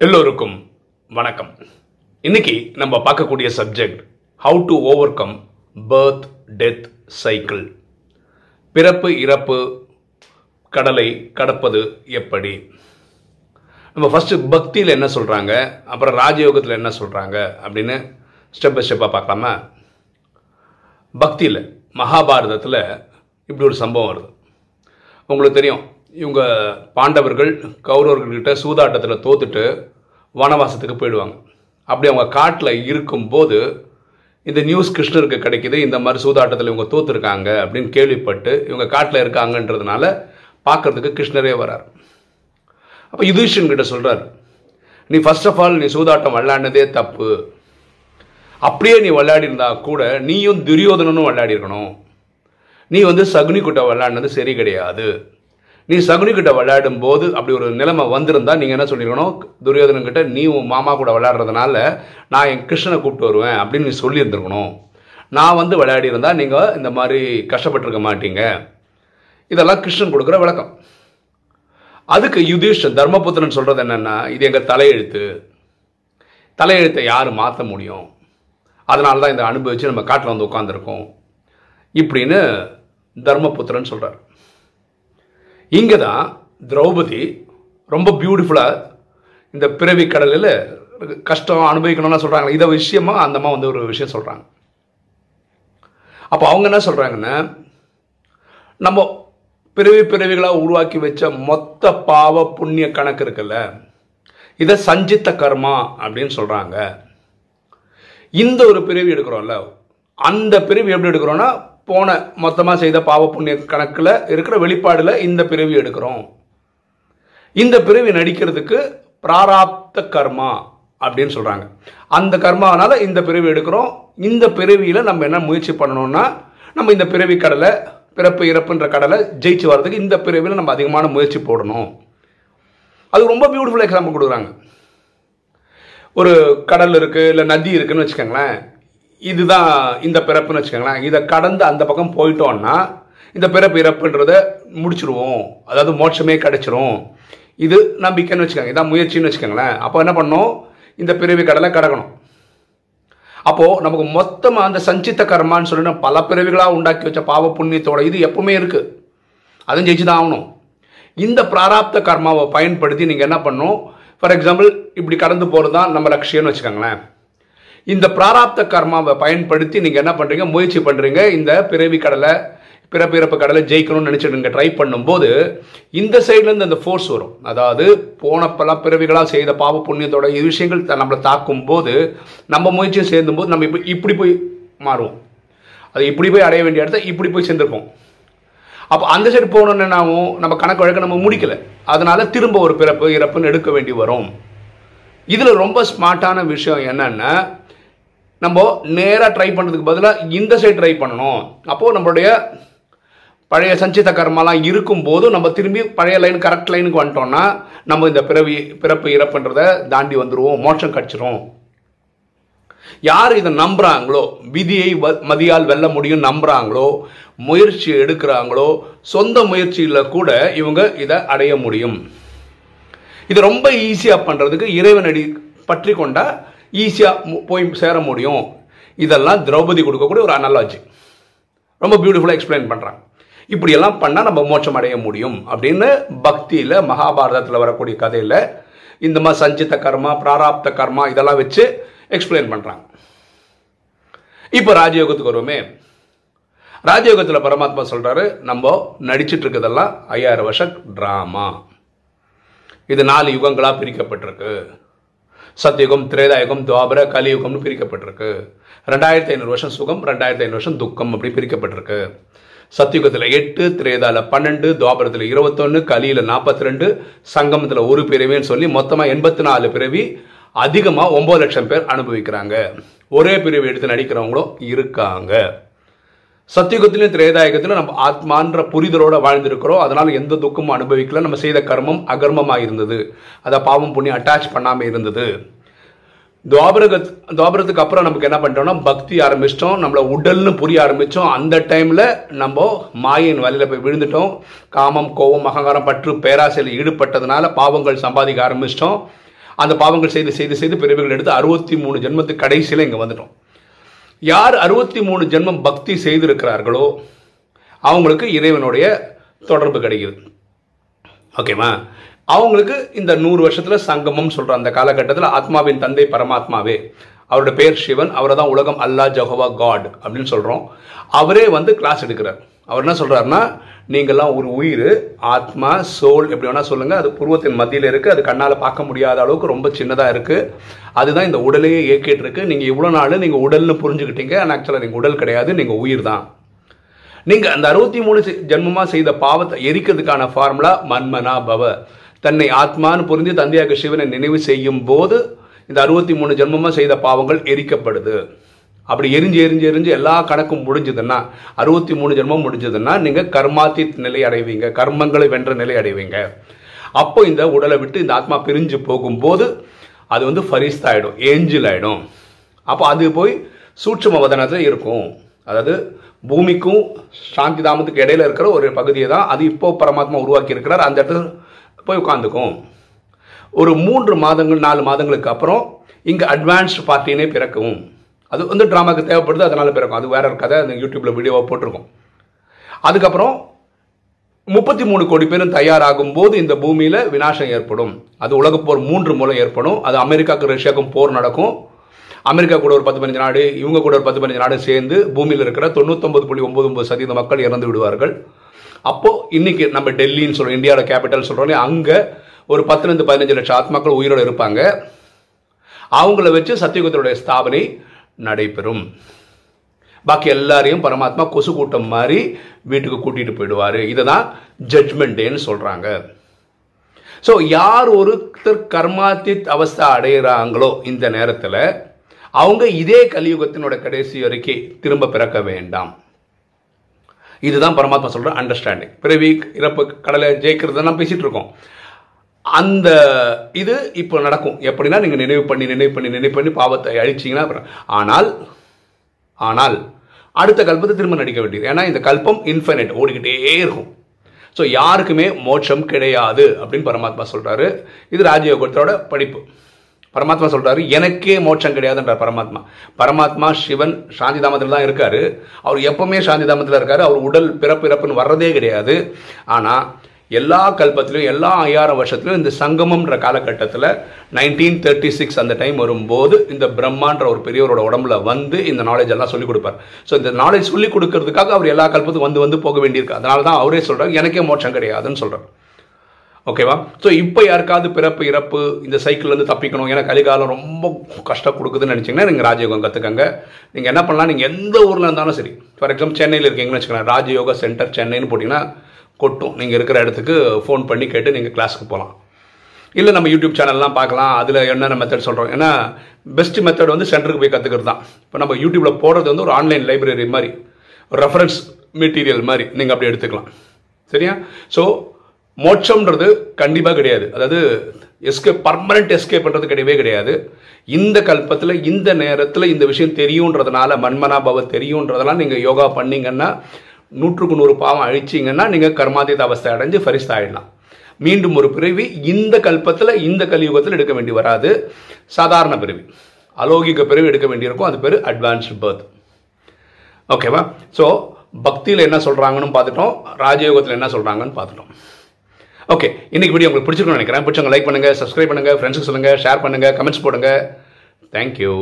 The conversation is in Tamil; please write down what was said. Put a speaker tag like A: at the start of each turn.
A: எல்லோருக்கும் வணக்கம். இன்னைக்கு நம்ம பார்க்கக்கூடிய subject how to overcome birth death cycle பிறப்பு இறப்பு கடலை கடப்பது எப்படி? நம்ம ஃபஸ்ட்டு பக்தியில் என்ன சொல்கிறாங்க அப்புறம் ராஜயோகத்தில் என்ன சொல்கிறாங்க அப்படின்னு ஸ்டெப் பை ஸ்டெப்பாக பார்க்கலாமா? பக்தியில் மகாபாரதத்தில் இப்படி ஒரு சம்பவம் வருது. உங்களுக்கு தெரியும் இவங்க பாண்டவர்கள் கௌரவர்கள்கிட்ட சூதாட்டத்தில் தோத்துட்டு வனவாசத்துக்கு போயிடுவாங்க. அப்படி அவங்க காட்டில் இருக்கும்போது இந்த நியூஸ் கிருஷ்ணருக்கு கிடைக்கிது இந்த மாதிரி சூதாட்டத்தில் இவங்க தோத்துருக்காங்க அப்படின்னு கேள்விப்பட்டு இவங்க காட்டில் இருக்காங்கன்றதுனால பார்க்கறதுக்கு கிருஷ்ணரே வரார். அப்போ யுதிஷன் கிட்ட சொல்கிறார் நீ ஃபர்ஸ்ட் ஆஃப் ஆல் நீ சூதாட்டம் விளையாடினதே தப்பு. அப்படியே நீ விளையாடி இருந்தா கூட நீயும் துரியோதனனும் விளையாடி இருக்கணும். நீ வந்து சகுனி கூட்டம் விளையாடினது சரி கிடையாது. நீ சகுனி கிட்ட விளையாடும் போது அப்படி ஒரு நிலைமை வந்திருந்தா நீங்க என்ன சொல்லியிருக்கணும் துரியோதனன் கிட்ட நீ உன் மாமா கூட விளையாடுறதுனால நான் என் கிருஷ்ணனை கூப்பிட்டு வருவேன் அப்படின்னு நீ சொல்லியிருந்திருக்கணும். நான் வந்து விளையாடி நீங்கள் நீங்க இந்த மாதிரி கஷ்டப்பட்டிருக்க மாட்டீங்க. இதெல்லாம் கிருஷ்ணன் கொடுக்குற விளக்கம். அதுக்கு யுதிஷ்டன் தர்மபுத்திரன் சொல்றது என்னன்னா இது எங்க தலையெழுத்து. தலையெழுத்தை யார் மாற்ற முடியும்? அதனால தான் இதை அனுபவித்து நம்ம காட்டில் வந்து உட்காந்துருக்கோம் இப்படின்னு தர்மபுத்திரன் சொல்கிறார் இங்கே தான் திரௌபதி ரொம்ப பியூட்டிஃபுல்லாக இந்த பிறவி கடலில் கஷ்டம் அனுபவிக்கணும்னு சொல்கிறாங்க இதை விஷயமா அந்த அம்மா வந்து ஒரு விஷயம் சொல்கிறாங்க அப்போ அவங்க என்ன சொல்கிறாங்கன்னா நம்ம பிறவி பிறவிகளாக உருவாக்கி வச்ச மொத்த பாவ புண்ணிய கணக்கு இருக்குல்ல இதை சஞ்சித்த கர்மா அப்படின்னு சொல்கிறாங்க இந்த ஒரு பிறவி எடுக்கிறோம்ல அந்த பிறவி எப்படி எடுக்கிறோன்னா போன மொத்தமாக செய்த பாவ புண்ணிய கணக்கில் இருக்கிற வெளிப்பாடில் இந்த பிறவி எடுக்கிறோம். இந்த பிறவி நடிக்கிறதுக்கு பிராராப்த கர்மா அப்படின்னு சொல்கிறாங்க அந்த கர்மாவனால இந்த பிறவி எடுக்கிறோம். இந்த பிறவியில் நம்ம என்ன முயற்சி பண்ணணும்னா நம்ம இந்த பிறவி கடலை பிறப்பு இறப்புன்ற கடலை ஜெயிச்சு வர்றதுக்கு இந்த பிறவியில் நம்ம அதிகமான முயற்சி போடணும். அது ரொம்ப பியூட்டிஃபுல் எக்ஸாம்பிள் கொடுக்குறாங்க. ஒரு கடல் இருக்குது இல்லை நதி இருக்குன்னு வச்சுக்கோங்களேன். இதுதான் இந்த பிறப்புன்னு வச்சுக்கோங்களேன். இதை கடந்து அந்த பக்கம் போயிட்டோம்னா இந்த பிறப்பு இறப்புன்றத முடிச்சிருவோம். அதாவது மோட்சமே கிடைச்சிரும். இது நம்பிக்கைன்னு வச்சுக்கோங்க. இதான் முயற்சின்னு வச்சுக்கோங்களேன். அப்போ என்ன பண்ணோம் இந்த பிறவி கடலை கடக்கணும். அப்போது நமக்கு மொத்தமாக அந்த சஞ்சித்த கர்மான்னு சொல்லி பல பிறவிகளாக உண்டாக்கி வச்ச பாவ புண்ணியத்தோட இது எப்பவுமே இருக்குது அதுவும் ஜெயிச்சு தான் ஆகணும். இந்த பிராராப்த கர்மாவை பயன்படுத்தி நீங்கள் என்ன பண்ணணும்? ஃபார் எக்ஸாம்பிள் இப்படி கடந்து போகிறது தான் நம்ம லட்சியம்னு வச்சுக்கோங்களேன். இந்த பிராராப்த கர்மாவை பயன்படுத்தி நீங்கள் என்ன பண்ணுறீங்க முயற்சி பண்ணுறீங்க இந்த பிறவி கடலை பிறப்பு இறப்பு கடலை ஜெயிக்கணும்னு நினச்சிட்டு ட்ரை பண்ணும்போது இந்த சைட்லேருந்து அந்த ஃபோர்ஸ் வரும். அதாவது போன பல பிறவிகளாக செய்த பாவ புண்ணியத்தோட இது விஷயங்கள் த- நம்மளை தாக்கும் போது நம்ம முயற்சியும் சேர்ந்தும் போது நம்ம இப்போ இப்படி போய் மாறுவோம். அது இப்படி போய் அடைய வேண்டிய இடத்த இப்படி போய் சேர்ந்துருப்போம். அப்போ அந்த சைடு போகணுன்னு என்னாகும் நம்ம கணக்கு வழக்க நம்ம முடிக்கலை. அதனால திரும்ப ஒரு பிறப்பு இறப்புன்னு எடுக்க வேண்டி வரும். இதில் ரொம்ப ஸ்மார்ட்டான விஷயம் என்னென்னா நம்ம நேராக ட்ரை பண்ணுறதுக்கு பதிலாக இந்த சைடு ட்ரை பண்ணணும். அப்போது நம்மளுடைய பழைய சஞ்சித கர்மாலாம் இருக்கும்போது நம்ம திரும்பி பழைய லைன் கரெக்ட் லைனுக்கு வந்துட்டோம்னா நம்ம இந்த பிறவி பிறப்பு இறப்புன்றதை தாண்டி வந்துடுவோம் மோட்சம் கிடச்சிரும். யார் இதை நம்புகிறாங்களோ விதியை வ- மதியால் வெல்ல முடியும் நம்புறாங்களோ முயற்சி எடுக்கிறாங்களோ சொந்த முயற்சியில் கூட இவங்க இதை அடைய முடியும். இது ரொம்ப ஈஸியாக பண்ணுறதுக்கு இறைவனடி பற்றி கொண்டால் ஈஸியாக போய் சேர முடியும். இதெல்லாம் திரௌபதி கொடுக்கக்கூடிய ஒரு அனாலஜி ரொம்ப பியூட்டிஃபுல்லாக எக்ஸ்பிளைன் பண்ணுறாங்க இப்படியெல்லாம் பண்ணால் நம்ம மோட்சம் அடைய முடியும் அப்படின்னு பக்தியில் மகாபாரதத்தில் வரக்கூடிய கதையில் இந்த மாதிரி சஞ்சித கர்மா பிராராப்த கர்மா இதெல்லாம் வச்சு எக்ஸ்பிளைன் பண்ணுறாங்க இப்போ ராஜயோகத்துக்கு வருவோமே. ராஜயோகத்தில் பரமாத்மா சொல்கிறாரு நம்ம நடிச்சிட்டு இருக்கிறதெல்லாம் ஐயாயிரம் வருஷம் ட்ராமா இது நாலு யுகங்களாக பிரிக்கப்பட்டிருக்கு. சத்தியுகம் திரேதாயுகம் துவாபர கலியுகம்னு பிரிக்கப்பட்டிருக்கு. ரெண்டாயிரத்தி ஐநூறு வருஷம் சுகம் ரெண்டாயிரத்தி ஐநூறு வருஷம் துக்கம் அப்படி பிரிக்கப்பட்டிருக்கு. சத்தியுகத்தில் எட்டு திரேதாவில் பன்னெண்டு துவாபரத்தில் இருபத்தொன்று கலியில் நாற்பத்தி ரெண்டு சங்கமத்தில் ஒரு பிறவின்னு சொல்லி மொத்தமாக எண்பத்தி நாலு பிறவி அதிகமாக ஒம்பது லட்சம் பேர் அனுபவிக்கிறாங்க. ஒரே பிரிவு எடுத்து நடிக்கிறவங்களும் இருக்காங்க. சத்தியுகத்திலும் திரேதாயகத்திலும் நம்ம ஆத்மான்ற புரிதலோட வாழ்ந்திருக்கிறோம். அதனால எந்த துக்கமும் அனுபவிக்கல. நம்ம செய்த கர்மம் அகர்மமாக இருந்தது அதை பாவம் புண்ணியம் அட்டாச் பண்ணாமல் இருந்தது. துவாபரகத் துவாபரத்துக்கு அப்புறம் நமக்கு என்ன பண்ணிட்டோம்னா பக்தி ஆரம்பிச்சிட்டோம். நம்மளை உடல்னு புரிய ஆரம்பித்தோம் அந்த டைமில் நம்ம மாயின் வலையில் போய் விழுந்துட்டோம். காமம் கோபம் அகங்காரம் பற்று பேராசையில் ஈடுபட்டதுனால பாவங்கள் சம்பாதிக்க ஆரம்பிச்சிட்டோம். அந்த பாவங்கள் செய்து செய்து செய்து பிறவிகள் எடுத்து அறுபத்தி மூணு ஜென்மத்துக்கு கடைசியில் இங்கே வந்துட்டோம். யார் அறுபத்தி மூணு ஜென்மம் பக்தி செய்திருக்கிறார்களோ அவங்களுக்கு இறைவனுடைய தொடர்பு கிடைக்குது. ஓகேவா? அவங்களுக்கு இந்த நூறு வருஷத்தில் சங்கமம் சொல்கிற அந்த காலகட்டத்தில் ஆத்மாவின் தந்தை பரமாத்மாவே. அவரோட பேர் சிவன் அவரை தான் உலகம் அல்லா ஜஹவா காட் அப்படின்னு சொல்கிறோம் அவரே வந்து கிளாஸ் எடுக்கிறார். அவர் என்ன சொல்கிறாருன்னா நீங்கள்லாம் ஒரு உயிர் ஆத்மா சோல் எப்படி வேணால் சொல்லுங்கள் அது புருவத்தின் மத்தியில் இருக்குது அது கண்ணால் பார்க்க முடியாத அளவுக்கு ரொம்ப சின்னதாக இருக்குது அதுதான் இந்த உடலையே இயக்கிட்டு இருக்கு. நீங்கள் இவ்வளோ நாள் நீங்கள் உடல்னு புரிஞ்சுக்கிட்டீங்க. ஆனால் ஆக்சுவலாக நீங்கள் உடல் கிடையாது. நீங்கள் உயிர் தான். நீங்கள் அந்த அறுபத்தி மூணு ஜென்மமாக செய்த பாவத்தை எரிக்கிறதுக்கான ஃபார்முலா மன்மனா பவ தன்னை ஆத்மான்னு புரிந்து தந்தையாக சிவனை நினைவு செய்யும் போது இந்த அறுபத்தி மூணு ஜென்மமாக செய்த பாவங்கள் எரிக்கப்படுது. அப்படி எரிஞ்சு எரிஞ்சு எரிஞ்சு எல்லா கணக்கும் முடிஞ்சதுன்னா அறுபத்தி மூணு ஜென்மம் முடிஞ்சதுன்னா நீங்கள் கர்மாத்தி நிலை அடைவீங்க கர்மங்களை வென்ற நிலை அடைவீங்க. அப்போ இந்த உடலை விட்டு இந்த ஆத்மா பிரிஞ்சு போகும்போது அது வந்து ஃபரிஸ்தா ஆகிடும் ஏஞ்சில் ஆகிடும் அப்போ அது போய் சூட்சும வதனத்தில் இருக்கும். அதாவது பூமிக்கும் சாந்தி தாமத்துக்கு இடையில இருக்கிற ஒரு பகுதியை தான் அது இப்போ பரமாத்மா உருவாக்கி இருக்கிறார் அந்த இடத்துல போய் உட்காந்துக்கும். ஒரு மூன்று மாதங்கள் நாலு மாதங்களுக்கு அப்புறம் இங்கே அட்வான்ஸ்டு பார்ட்டினே பிறக்கும். அது வந்து ட்ராமாக்கு தேவைப்படுது அதனால் பிறக்கும். அது வேற ஒரு கதை அந்த யூடியூப்பில் வீடியோவாக போட்டிருக்கோம். அதுக்கப்புறம் முப்பத்தி மூணு கோடி பேரும் தயாராகும் போது இந்த பூமியில் வினாசம் ஏற்படும். அது உலக போர் மூன்று மூலம் ஏற்படும். அது அமெரிக்காவுக்கு ரஷ்யாவுக்கும் போர் நடக்கும். அமெரிக்கா கூட ஒரு பத்து பதினஞ்சு நாடு இவங்க கூட ஒரு பத்து பதினஞ்சு நாடு சேர்ந்து பூமியில் இருக்கிற தொண்ணூத்தொம்பது புள்ளி ஒம்பது ஒம்பது சதவீத மக்கள் இறந்து விடுவார்கள் அப்போது இன்னைக்கு நம்ம டெல்லின்னு சொல்கிறோம் இந்தியாவோட கேபிட்டல் சொல்கிறோம் அங்கே ஒரு பத்துலேருந்து பதினஞ்சு லட்சம் ஆத்மாக்கள் உயிரோடு இருப்பாங்க. அவங்கள வச்சு சத்தியுகத்தினுடைய ஸ்தாபனை நடைபெறும். பாக்கி எல்லாரையும் பரமாத்மா கொசு கூட்டம் மாதிரி வீட்டுக்கு கூட்டிட்டு போயிடுவார். இதை தான் ஜட்மெண்ட் டேன்னு ஸோ யார் ஒருத்தர் கர்மாத்தித் அவஸ்தை அடைகிறாங்களோ இந்த நேரத்தில் அவங்க இதே கலியுகத்தினோட கடைசி வரைக்கும் திரும்ப பிறக்க வேண்டாம். இதுதான் பரமாத்மா சொல்கிற அண்டர்ஸ்டாண்டிங் பிறவி இறப்பு கடலை ஜெயிக்கிறது நம்ம பேசிகிட்டு இருக்கோம். அந்த இது இப்போ நடக்கும். எப்படின்னா நீங்கள் நினைவு பண்ணி நினைவு பண்ணி நினைவு பண்ணி பாவத்தை அழிச்சிங்கன்னா அப்புறம் ஆனால் ஆனால் அடுத்த கல்பத்தை திரும்ப நடிக்க வேண்டியது. ஏன்னா இந்த கல்பம் இன்ஃபைனைட் ஓடிக்கிட்டே இருக்கும். ஸோ யாருக்குமே மோட்சம் கிடையாது அப்படின்னு பரமாத்மா சொல்கிறாரு இது ராஜயோகத்தோட படிப்பு. பரமாத்மா சொல்கிறாரு எனக்கே மோட்சம் கிடையாதுன்றார் பரமாத்மா. பரமாத்மா சிவன் சாந்தி தாமத்தில் தான் இருக்காரு. அவர் எப்பவுமே சாந்தி தாமத்தில் இருக்காரு. அவர் உடல் பிறப்பு இறப்புன்னு வர்றதே கிடையாது. ஆனால் எல்லா கல்பத்திலையும் எல்லா ஐயாயிரம் வருஷத்துலையும் இந்த சங்கமம்ன்ற காலகட்டத்தில் நைன்டீன் தேர்ட்டி சிக்ஸ் அந்த டைம் வரும்போது இந்த பிரம்மான்ற ஒரு பெரியவரோட உடம்புல வந்து இந்த நாலேஜ் எல்லாம் சொல்லிக் கொடுப்பார். ஸோ இந்த நாலேஜ் சொல்லிக் கொடுக்கறதுக்காக அவர் எல்லா கல்பத்தும் வந்து வந்து போக வேண்டியிருக்கு. அதனால தான் அவரே சொல்கிறார் எனக்கே மோட்சம் கிடையாதுன்னு சொல்கிறார் ஓகேவா ஸோ இப்போ யாருக்காவது பிறப்பு இறப்பு இந்த சைக்கிள்லேருந்து தப்பிக்கணும் ஏன்னா கலிகாலம் ரொம்ப கஷ்டம் கொடுக்குதுன்னு நினச்சிங்கன்னா நீங்கள் ராஜயோகம் கற்றுக்கங்க நீங்கள் என்ன பண்ணலாம்? நீங்கள் எந்த ஊரில் இருந்தாலும் சரி. ஃபார் எக்ஸாம்பிள் சென்னையில் இருக்கீங்கன்னு வச்சுக்கலாம் ராஜயோகா சென்டர் சென்னைன்னு போட்டிங்கன்னா கொட்டும். நீங்கள் இருக்கிற இடத்துக்கு ஃபோன் பண்ணி கேட்டு நீங்கள் கிளாஸுக்கு போகலாம் இல்லை நம்ம யூடியூப் சேனல்லாம் பார்க்கலாம். அதில் என்னென்ன மெத்தட் சொல்கிறோம் ஏன்னா பெஸ்ட் மெத்தட் வந்து சென்டருக்கு போய் கற்றுக்கிறது தான். இப்போ நம்ம யூடியூப்பில் போடுறது வந்து ஒரு ஆன்லைன் லைப்ரரி மாதிரி ஒரு ரெஃபரன்ஸ் மெட்டீரியல் மாதிரி நீங்கள் அப்படி எடுத்துக்கலாம். சரியா? ஸோ மோட்சம்ன்றது கண்டிப்பாக கிடையாது. அதாவது எஸ்கேப் பர்மனண்ட் எஸ்கேப்ன்றது கிடையவே கிடையாது. இந்த கல்பத்தில் இந்த நேரத்தில் இந்த விஷயம் தெரியுன்றதுனால மன்மனாபவ தெரியுன்றதெல்லாம் நீங்கள் யோகா பண்ணீங்கன்னா நூற்றுக்கு நூறு பாவம் அழிச்சிங்கன்னா நீங்கள் கர்மாதீத அவஸ்தை அடைஞ்சு ஃபரிஸ்தா ஆகிடலாம் மீண்டும் ஒரு பிறவி இந்த கல்பத்தில் இந்த கலியுகத்தில் எடுக்க வேண்டி வராது. சாதாரண பிறவி. அலௌகிக பிறவி எடுக்க வேண்டியிருக்கும். அது பேர் அட்வான்ஸ்டு பர்த் ஓகேவா ஸோ பக்தியில் என்ன சொல்கிறாங்கன்னு பார்த்துட்டோம். ராஜயோகத்தில் என்ன சொல்கிறாங்கன்னு பார்த்துட்டோம். ஓகே இன்னைக்கு வீடியோ உங்களுக்கு பிடிச்சிருக்கணும்னு நினைக்கிறேன். பிடிச்சவங்க லைக் பண்ணுங்கள் சப்ஸ்கிரைப் பண்ணுங்கள் ஃப்ரெண்ட்ஸுக்கு சொல்லுங்கள் ஷேர் பண்ணுங்கள் கமெண்ட்ஸ் போடுங்க. தேங்க்யூ